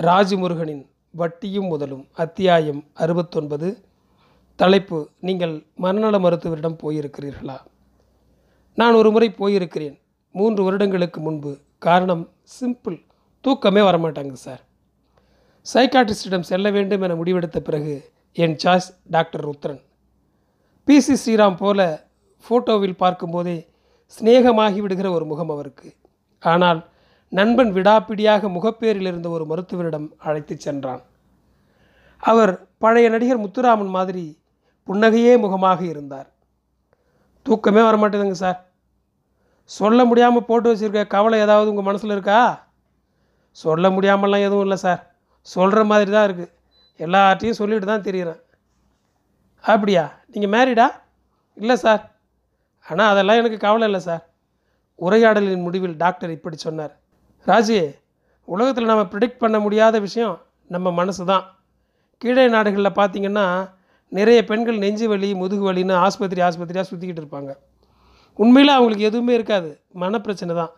ராஜமுருகனின் வட்டியும் முதலும் அத்தியாயம் அறுபத்தொன்பது. தலைப்பு நீங்கள் மனநல மருத்துவரிடம் போயிருக்கிறீர்களா? நான் ஒரு முறை போயிருக்கிறேன். மூன்று வருடங்களுக்கு முன்பு. காரணம் சிம்பிள் தூக்கமே வரமாட்டாங்க சார் சைக்காட்ரிஸ்டிடம் செல்ல வேண்டும் என முடிவெடுத்த பிறகு என் choice doctor Rudran. PC Sriram போல ஃபோட்டோவில் பார்க்கும்போதே சிநேகமாகி விடுகிற ஒரு முகம் அவருக்கு. ஆனால் நண்பன் விடாப்பிடியாக முகப்பேரில் இருந்த ஒரு மருத்துவரிடம் அழைத்துச் சென்றான். அவர் பழைய நடிகர் முத்துராமன் மாதிரி புன்னகையே முகமாக இருந்தார். தூக்கமே வரமாட்டேதுங்க சார். சொல்ல முடியாமல் போட்டு வச்சுருக்க கவலை ஏதாவது உங்கள் மனசில் இருக்கா? சொல்ல முடியாமலாம் எதுவும் இல்லை சார். சொல்கிற மாதிரி தான் இருக்குது எல்லார்ட்டையும் சொல்லிட்டு தான் தெரிகிறேன் அப்படியா? நீங்கள் மேரிடா? இல்லை சார். ஆனால் அதெல்லாம் எனக்கு கவலை இல்லை சார். உரையாடலின் முடிவில் டாக்டர் இப்படி சொன்னார். ராஜி உலகத்தில் நம்ம ப்ரிடிக்ட் பண்ண முடியாத விஷயம் நம்ம மனசு தான் கீழே நாடுகளில் பார்த்தீங்கன்னா நிறைய பெண்கள் நெஞ்சு வலி முதுகு வலின்னு ஆஸ்பத்திரி ஆஸ்பத்திரியாக சுற்றிக்கிட்டு இருப்பாங்க. உண்மையில் அவங்களுக்கு எதுவுமே இருக்காது. மனப்பிரச்சனை தான்.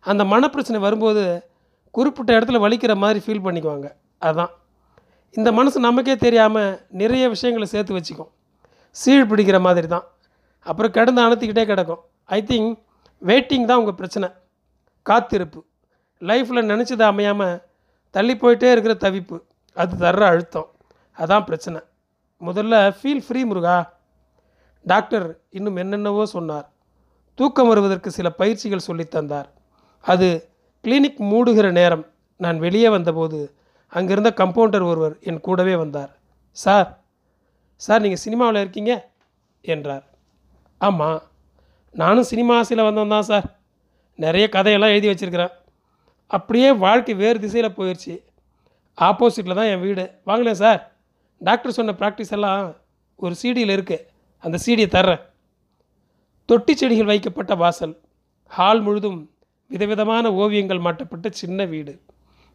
அந்த மனப்பிரச்சனை வரும்போது குறிப்பிட்ட இடத்துல வலிக்கிற மாதிரி ஃபீல் பண்ணிக்குவாங்க. அதுதான் இந்த மனசு நமக்கே தெரியாமல் நிறைய விஷயங்களை சேர்த்து வச்சுக்கும். சீழ் பிடிக்கிற மாதிரி தான். அப்புறம் கிடந்து அணுத்திக்கிட்டே கிடக்கும். ஐ திங்க் வெயிட்டிங் தான் உங்கள் பிரச்சனை. காத்திருப்பு. லைஃப்பில் நினச்சது அமையாமல் தள்ளி போயிட்டே இருக்கிற தவிப்பு அது தர்ற அழுத்தம். அதான் பிரச்சனை. முதல்ல ஃபீல் ஃப்ரீ முருகா. டாக்டர் இன்னும் என்னென்னவோ சொன்னார். தூக்கம் வருவதற்கு சில பயிற்சிகள் சொல்லித்தந்தார் அது கிளினிக் மூடுகிற நேரம். நான் வெளியே வந்தபோது அங்கிருந்த கம்பவுண்டர் ஒருவர் என் கூடவே வந்தார். சார் சார் நீங்கள் சினிமாவில் இருக்கீங்க? என்றார். ஆமாம் நானும் சினிமா ஆசையில் வந்தோம் தான் சார். நிறைய கதையெல்லாம் எழுதி வச்சுருக்கிறேன். அப்படியே வாழ்க்கை வேறு திசையில் போயிடுச்சு ஆப்போசிட்டில் தான் என் வீடு. வாங்கலேன் சார் டாக்டர் சொன்ன ப்ராக்டிஸ் எல்லாம் ஒரு சீடியில் இருக்குது அந்த சீடியை தர்றேன். தொட்டி செடிகள் வைக்கப்பட்ட வாசல். ஹால் முழுதும் விதவிதமான ஓவியங்கள் மாட்டப்பட்ட சின்ன வீடு.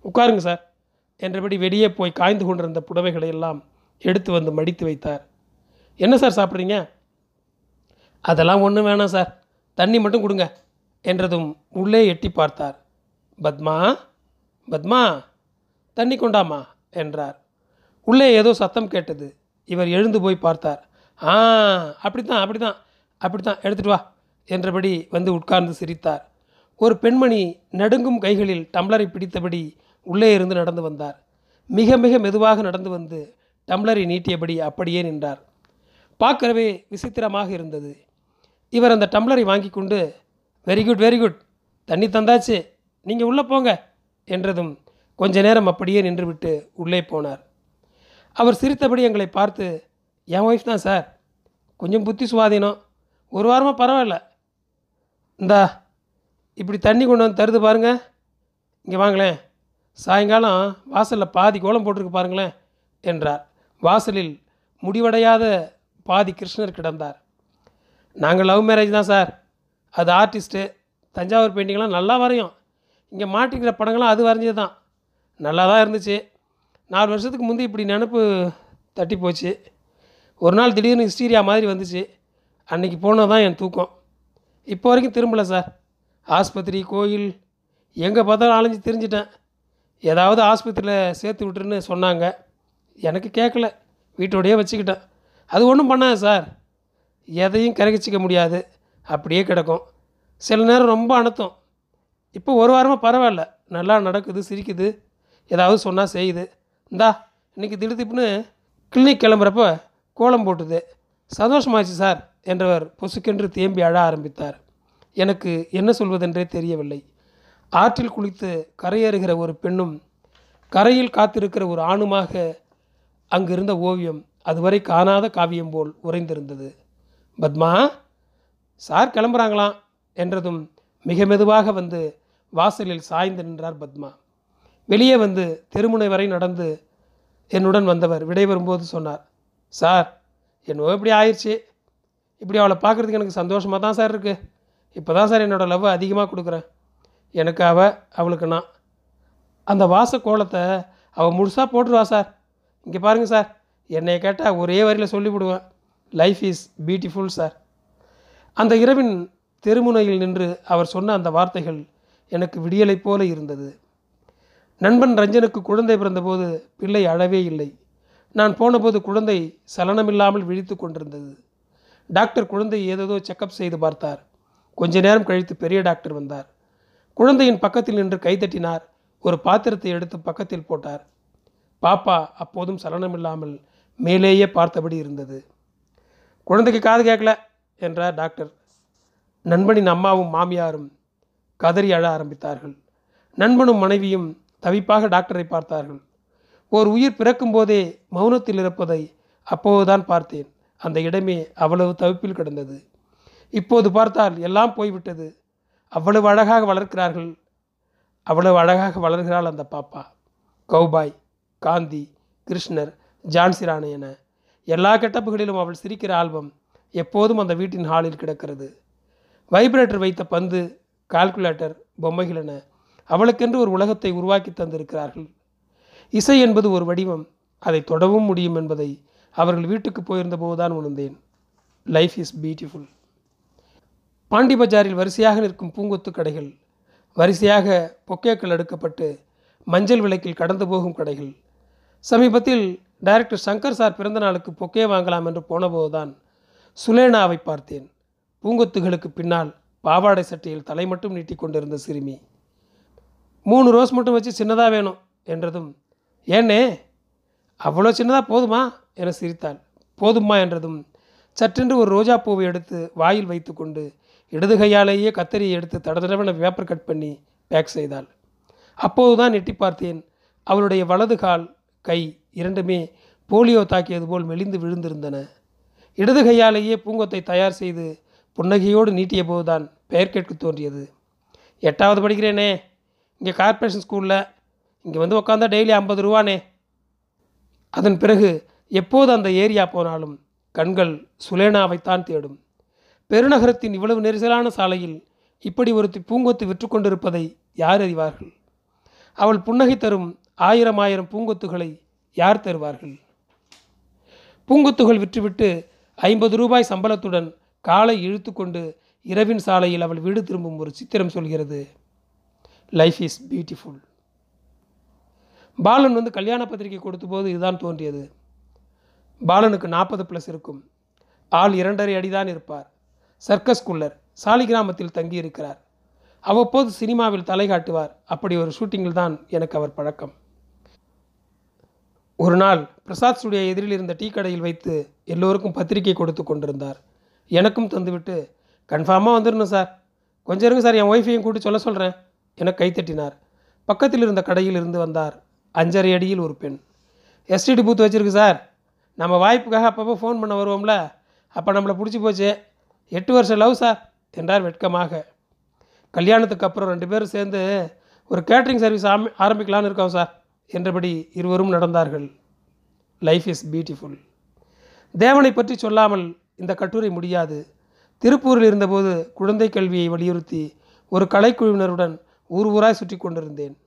உட்காருங்க சார் என்றபடி வெளியே போய் காய்ந்து கொண்டிருந்த புடவைகளை எல்லாம் எடுத்து வந்து மடித்து வைத்தார். என்ன சார் சாப்பிட்றீங்க? அதெல்லாம் ஒன்றும் வேணாம் சார் தண்ணி மட்டும் கொடுங்க என்றதும் உள்ளே எட்டி பார்த்தார். பத்மா பத்மா தண்ணி கொண்டாமா? என்றார். உள்ளே ஏதோ சத்தம் கேட்டது. இவர் எழுந்து போய் பார்த்தார். ஆ அப்படித்தான் அப்படித்தான் அப்படித்தான் எடுத்துட்டு வா என்றபடி வந்து உட்கார்ந்து சிரித்தார். ஒரு பெண்மணி நடுங்கும் கைகளில் டம்ளரை பிடித்தபடி உள்ளே இருந்து நடந்து வந்தார். மிக மிக மெதுவாக நடந்து வந்து டம்ளரை நீட்டியபடி அப்படியே நின்றார். பார்க்கறவே விசித்திரமாக இருந்தது. இவர் அந்த டம்ளரை வாங்கி கொண்டு வெரி குட் வெரி குட் தண்ணி தந்தாச்சு நீங்கள் உள்ளே போங்க என்றதும் கொஞ்ச நேரம் அப்படியே நின்றுவிட்டு உள்ளே போனார். அவர் சிரித்தபடி எங்களை பார்த்து என் ஒய்ஃப் தான் சார் கொஞ்சம் புத்தி சுவாதீனம். ஒரு வாரமாக பரவாயில்ல. இந்தா இப்படி தண்ணி கொண்டு வந்து தருது பாருங்கள் இங்கே வாங்களேன். சாயங்காலம் வாசலில் பாதி கோலம் போட்டிருக்கு பாருங்களேன் என்றார். வாசலில் முடிவடையாத பாதி கிருஷ்ணர் கிடந்தார். நாங்கள் லவ் மேரேஜ் தான் சார் அது ஆர்டிஸ்ட்டு தஞ்சாவூர் பெயிண்டிங்லாம் நல்லா வரையும். இங்கே மாட்டிக்கிற படங்கள்லாம் அது வரைஞ்சது தான் நல்லா தான் இருந்துச்சு. நாலு வருஷத்துக்கு முந்தி இப்படி நினப்பு தட்டி போச்சு. ஒரு நாள் திடீர்னு ஹிஸ்டீரியா மாதிரி வந்துச்சு. அன்றைக்கி போனது தான் என் தூக்கம். இப்போ வரைக்கும் திரும்பலை சார். ஆஸ்பத்திரி கோயில் எங்கே பார்த்தாலும் அலைஞ்சு தெரிஞ்சிட்டேன். ஏதாவது ஆஸ்பத்திரியில் சேர்த்து விட்டுருன்னு சொன்னாங்க. எனக்கு கேட்கல வீட்டோடையே வச்சுக்கிட்டேன். அது ஒன்றும் பண்ணாது சார். எதையும் கரகிச்சிக்க முடியாது. அப்படியே கிடக்கும். சில நேரம் ரொம்ப அழுத்தம் இப்போ ஒரு வாரமாக பரவாயில்ல. நல்லா நடக்குது சிரிக்குது. ஏதாவது சொன்னால் செய்யுது. இந்தா இன்றைக்கி திடுதிப்புன்னு கிளினிக் கிளம்புறப்ப கோலம் போட்டுது. சந்தோஷமாச்சு சார் என்றவர் பொசுக்கென்று தேம்பி அழ ஆரம்பித்தார். எனக்கு என்ன சொல்வதென்றே தெரியவில்லை. ஆற்றில் குளித்து கரையேறுகிற ஒரு பெண்ணும் கரையில் காத்திருக்கிற ஒரு ஆணுமாக அங்கிருந்த ஓவியம் அதுவரை காணாத காவியம் போல் உறைந்திருந்தது. பத்மா சார் கிளம்புறாங்களாம் என்றதும் மிக மெதுவாக வந்து வாசலில் சாய்ந்து நின்றார் பத்மா. வெளியே வந்து தெருமுனை வரை நடந்து என்னுடன் வந்தவர் விடை வரும்போது சொன்னார் சார் என்னவோ இப்படி ஆயிடுச்சு. இப்படி அவளை பார்க்குறதுக்கு எனக்கு சந்தோஷமாக தான் சார் இருக்குது இப்போ தான் சார் என்னோடய லவ் அதிகமாக கொடுக்குறேன். எனக்கு அவள் அவளுக்கு நான். அந்த வாச கோலத்தை அவள் முழுசாக போட்டுருவா சார். இங்கே பாருங்கள் சார் என்னை கேட்டால் ஒரே வரியில் சொல்லிவிடுவேன் லைஃப் இஸ் பியூட்டிஃபுல் சார் அந்த இரவின் தெருமுனையில் நின்று அவர் சொன்ன அந்த வார்த்தைகள் எனக்கு விடியலை போல இருந்தது. நண்பன் ரஞ்சனுக்கு குழந்தை பிறந்தபோது பிள்ளை அழவே இல்லை. நான் போனபோது குழந்தை சலனமில்லாமல் விழித்து கொண்டிருந்தது. டாக்டர் குழந்தை ஏதேதோ செக்கப் செய்து பார்த்தார். கொஞ்ச நேரம் கழித்து பெரிய டாக்டர் வந்தார். குழந்தையின் பக்கத்தில் நின்று கைதட்டினார் ஒரு பாத்திரத்தை எடுத்து பக்கத்தில் போட்டார். பாப்பா அப்போதும் சலனமில்லாமல் மேலேயே பார்த்தபடி இருந்தது. குழந்தைக்கு காது கேட்கல என்றார் டாக்டர். நண்பனின் அம்மாவும் மாமியாரும் கதறி அழ ஆரம்பித்தார்கள். நண்பனும் மனைவியும் தவிப்பாக டாக்டரை பார்த்தார்கள். ஓர் உயிர் பிறக்கும்போதே மௌனத்தில் இருப்பதை அப்போதுதான் பார்த்தேன். அந்த இடமே அவ்வளவு தவிப்பில் கிடந்தது. இப்போது பார்த்தால் எல்லாம் போய்விட்டது. அவ்வளவு அழகாக வளர்க்கிறார்கள். அவ்வளவு அழகாக வளர்கிறாள் அந்த பாப்பா. கௌபாய் காந்தி கிருஷ்ணர் ஜான்சிராணி என எல்லா கெட்டப்புகளிலும் அவள் சிரிக்கிற ஆல்பம் எப்போதும் அந்த வீட்டின் ஹாலில் கிடக்கிறது. வைப்ரேட்டர் வைத்த பந்து கால்குலேட்டர் பொம்மைகள் என அவளுக்கென்று ஒரு உலகத்தை உருவாக்கி தந்திருக்கிறார்கள். இசை என்பது ஒரு வடிவம். அதை தொடவும் முடியும் என்பதை அவர்கள் வீட்டுக்கு போயிருந்த போதுதான் உணர்ந்தேன். லைஃப் இஸ் பியூட்டிஃபுல் பாண்டி பஜாரில் வரிசையாக நிற்கும் பூங்கொத்து கடைகள் வரிசையாக பொக்கேக்கள் அடுக்கப்பட்டு மஞ்சள் விளக்கில் கடந்து போகும் கடைகள். சமீபத்தில் டைரக்டர் சங்கர் சார் பிறந்த நாளுக்கு பொக்கே வாங்கலாம் என்று போனபோதுதான் சுலேனாவை பார்த்தேன். பூங்கொத்துகளுக்கு பின்னால் பாவாடை சட்டையில் தலை மட்டும் நீட்டி கொண்டிருந்த சிறுமி மூணு ரோஸ் மட்டும் வச்சு சின்னதாக வேணும் என்றதும் ஏன்னே அவ்வளோ சின்னதாக போதுமா? என சிரித்தாள். போதுமா என்றதும் சற்றென்று ஒரு ரோஜா பூவை எடுத்து வாயில் வைத்துக்கொண்டு இடது கையாலேயே கத்தரியை எடுத்து தடதடவென பேப்பர் கட் பண்ணி பேக் செய்தாள். அப்போதுதான் எட்டி பார்த்தேன். அவளுடைய வலது கால் கை இரண்டுமே போலியோ தாக்கியது போல் மெலிந்து விழுந்திருந்தன. இடது கையாலேயே பூங்கொத்தை தயார் செய்து புன்னகையோடு நீட்டிய போதுதான் பெயர் கேட்க தோன்றியது. எட்டாவது படிக்கிறேனே. இங்கே கார்ப்பரேஷன் ஸ்கூலில் இங்கே வந்து உட்காந்தா டெய்லி ஐம்பது ரூபானே. அதன் பிறகு எப்போது அந்த ஏரியா போனாலும் கண்கள் சுலேனாவைத்தான் தேடும். பெருநகரத்தின் இவ்வளவு நெரிசலான சாலையில் இப்படி ஒருத்தி பூங்கொத்து விற்று கொண்டிருப்பதை யார் அறிவார்கள்? அவள் புன்னகை தரும் ஆயிரம் ஆயிரம் பூங்கொத்துகளை யார் தருவார்கள்? பூங்கொத்துகள் விற்றுவிட்டு ஐம்பது ரூபாய் சம்பளத்துடன் காலை இழுத்து கொண்டு இரவின் சாலையில் அவள் வீடு திரும்பும் ஒரு சித்திரம் சொல்கிறது. லைஃப் இஸ் பியூட்டிஃபுல் பாலன் வந்து கல்யாண பத்திரிகை கொடுத்த போது இதுதான் தோன்றியது. பாலனுக்கு நாற்பது ப்ளஸ் இருக்கும். ஆள் இரண்டரை அடிதான் இருப்பார். சர்க்கஸ் குள்ளர் சாலிகிராமத்தில் தங்கியிருக்கிறார். அவ்வப்போது சினிமாவில் தலை காட்டுவார். அப்படி ஒரு ஷூட்டிங்கில் தான் எனக்கு அவர் பழக்கம். ஒரு நாள் பிரசாத் ஸ்டுடியோ எதிரில் இருந்த டீ கடையில் வைத்து எல்லோருக்கும் பத்திரிகை கொடுத்து கொண்டிருந்தார். எனக்கும் தந்துவிட்டு கன்ஃபார்மாக வந்துடணும் சார். கொஞ்சம் இருங்க சார் என் ஒய்ஃபையும் கூட்டி சொல்ல சொல்கிறேன் என கைத்தட்டினார் பக்கத்தில் இருந்த கடையில் இருந்து வந்தார். அஞ்சரை அடியில் ஒரு பெண். எஸ்டிடி பூத் வச்சுருக்கு சார். நம்ம வாய்ப்புக்காக அப்பப்போ ஃபோன் பண்ண வருவோம்ல. அப்போ நம்மளை பிடிச்சி போச்சு. எட்டு வருஷம் லவ் சார் என்றார் வெட்கமாக. கல்யாணத்துக்கு அப்புறம் ரெண்டு பேரும் சேர்ந்து ஒரு கேட்ரிங் சர்வீஸ் ஆமி ஆரம்பிக்கலான்னு இருக்கோம் சார் என்றபடி இருவரும் நடந்தார்கள். லைஃப் இஸ் பியூட்டிஃபுல் தேவனை பற்றி சொல்லாமல் இந்த கட்டுரை முடியாது. திருப்பூரில் இருந்தபோது குழந்தை கல்வியை வலியுறுத்தி ஒரு கலைக்குழுவினருடன் ஊர் ஊராய் சுற்றி கொண்டிருந்தேன்.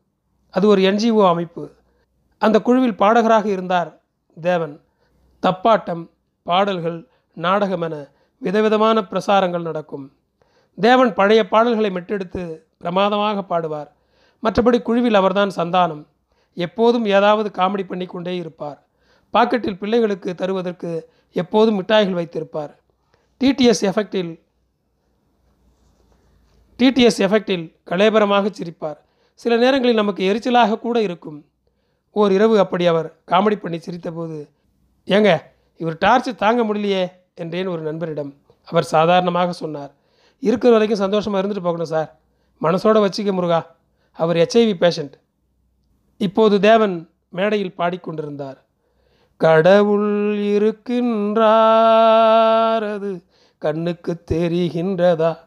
அது ஒரு என்ஜிஓ அமைப்பு. அந்த குழுவில் பாடகராக இருந்தார் தேவன். தப்பாட்டம் பாடல்கள் நாடகம் என விதவிதமான பிரசாரங்கள் நடக்கும். தேவன் பழைய பாடல்களை மெட்டெடுத்து பிரமாதமாக பாடுவார். மற்றபடி குழுவில் அவர்தான் சந்தானம். எப்போதும் ஏதாவது காமெடி பண்ணி கொண்டே இருப்பார். பாக்கெட்டில் பிள்ளைகளுக்கு தருவதற்கு எப்போதும் மிட்டாய்கள் வைத்திருப்பார். டிடிஎஸ் எஃபெக்டில் டிடிஎஸ் எஃபெக்டில் கலேபரமாக சிரிப்பார். சில நேரங்களில் நமக்கு எரிச்சலாக கூட இருக்கும். ஓர் இரவு அப்படி அவர் காமெடி பண்ணி சிரித்தபோது ஏங்க இவர் டார்ச்சு தாங்க முடியலையே என்றேன் ஒரு நண்பரிடம். அவர் சாதாரணமாக சொன்னார் இருக்கிற வரைக்கும் சந்தோஷமாக இருந்துட்டு போகணும் சார். மனசோட வச்சுக்க முருகா. அவர் எச்ஐவி பேஷண்ட் இப்போது தேவன் மேடையில் பாடிக்கொண்டிருந்தார். கடவுள் இருக்கின்றாரது அது கண்ணுக்கு தெரிகின்றதா?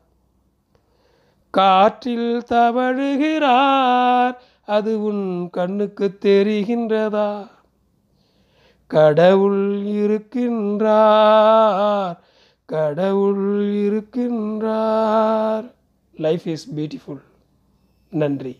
காற்றில் தவழுகிறார் அது உன் கண்ணுக்கு தெரிகின்றதா? கடவுள் இருக்கின்றார் கடவுள் இருக்கின்றார். லைஃப் இஸ் பியூட்டிஃபுல் நன்றி.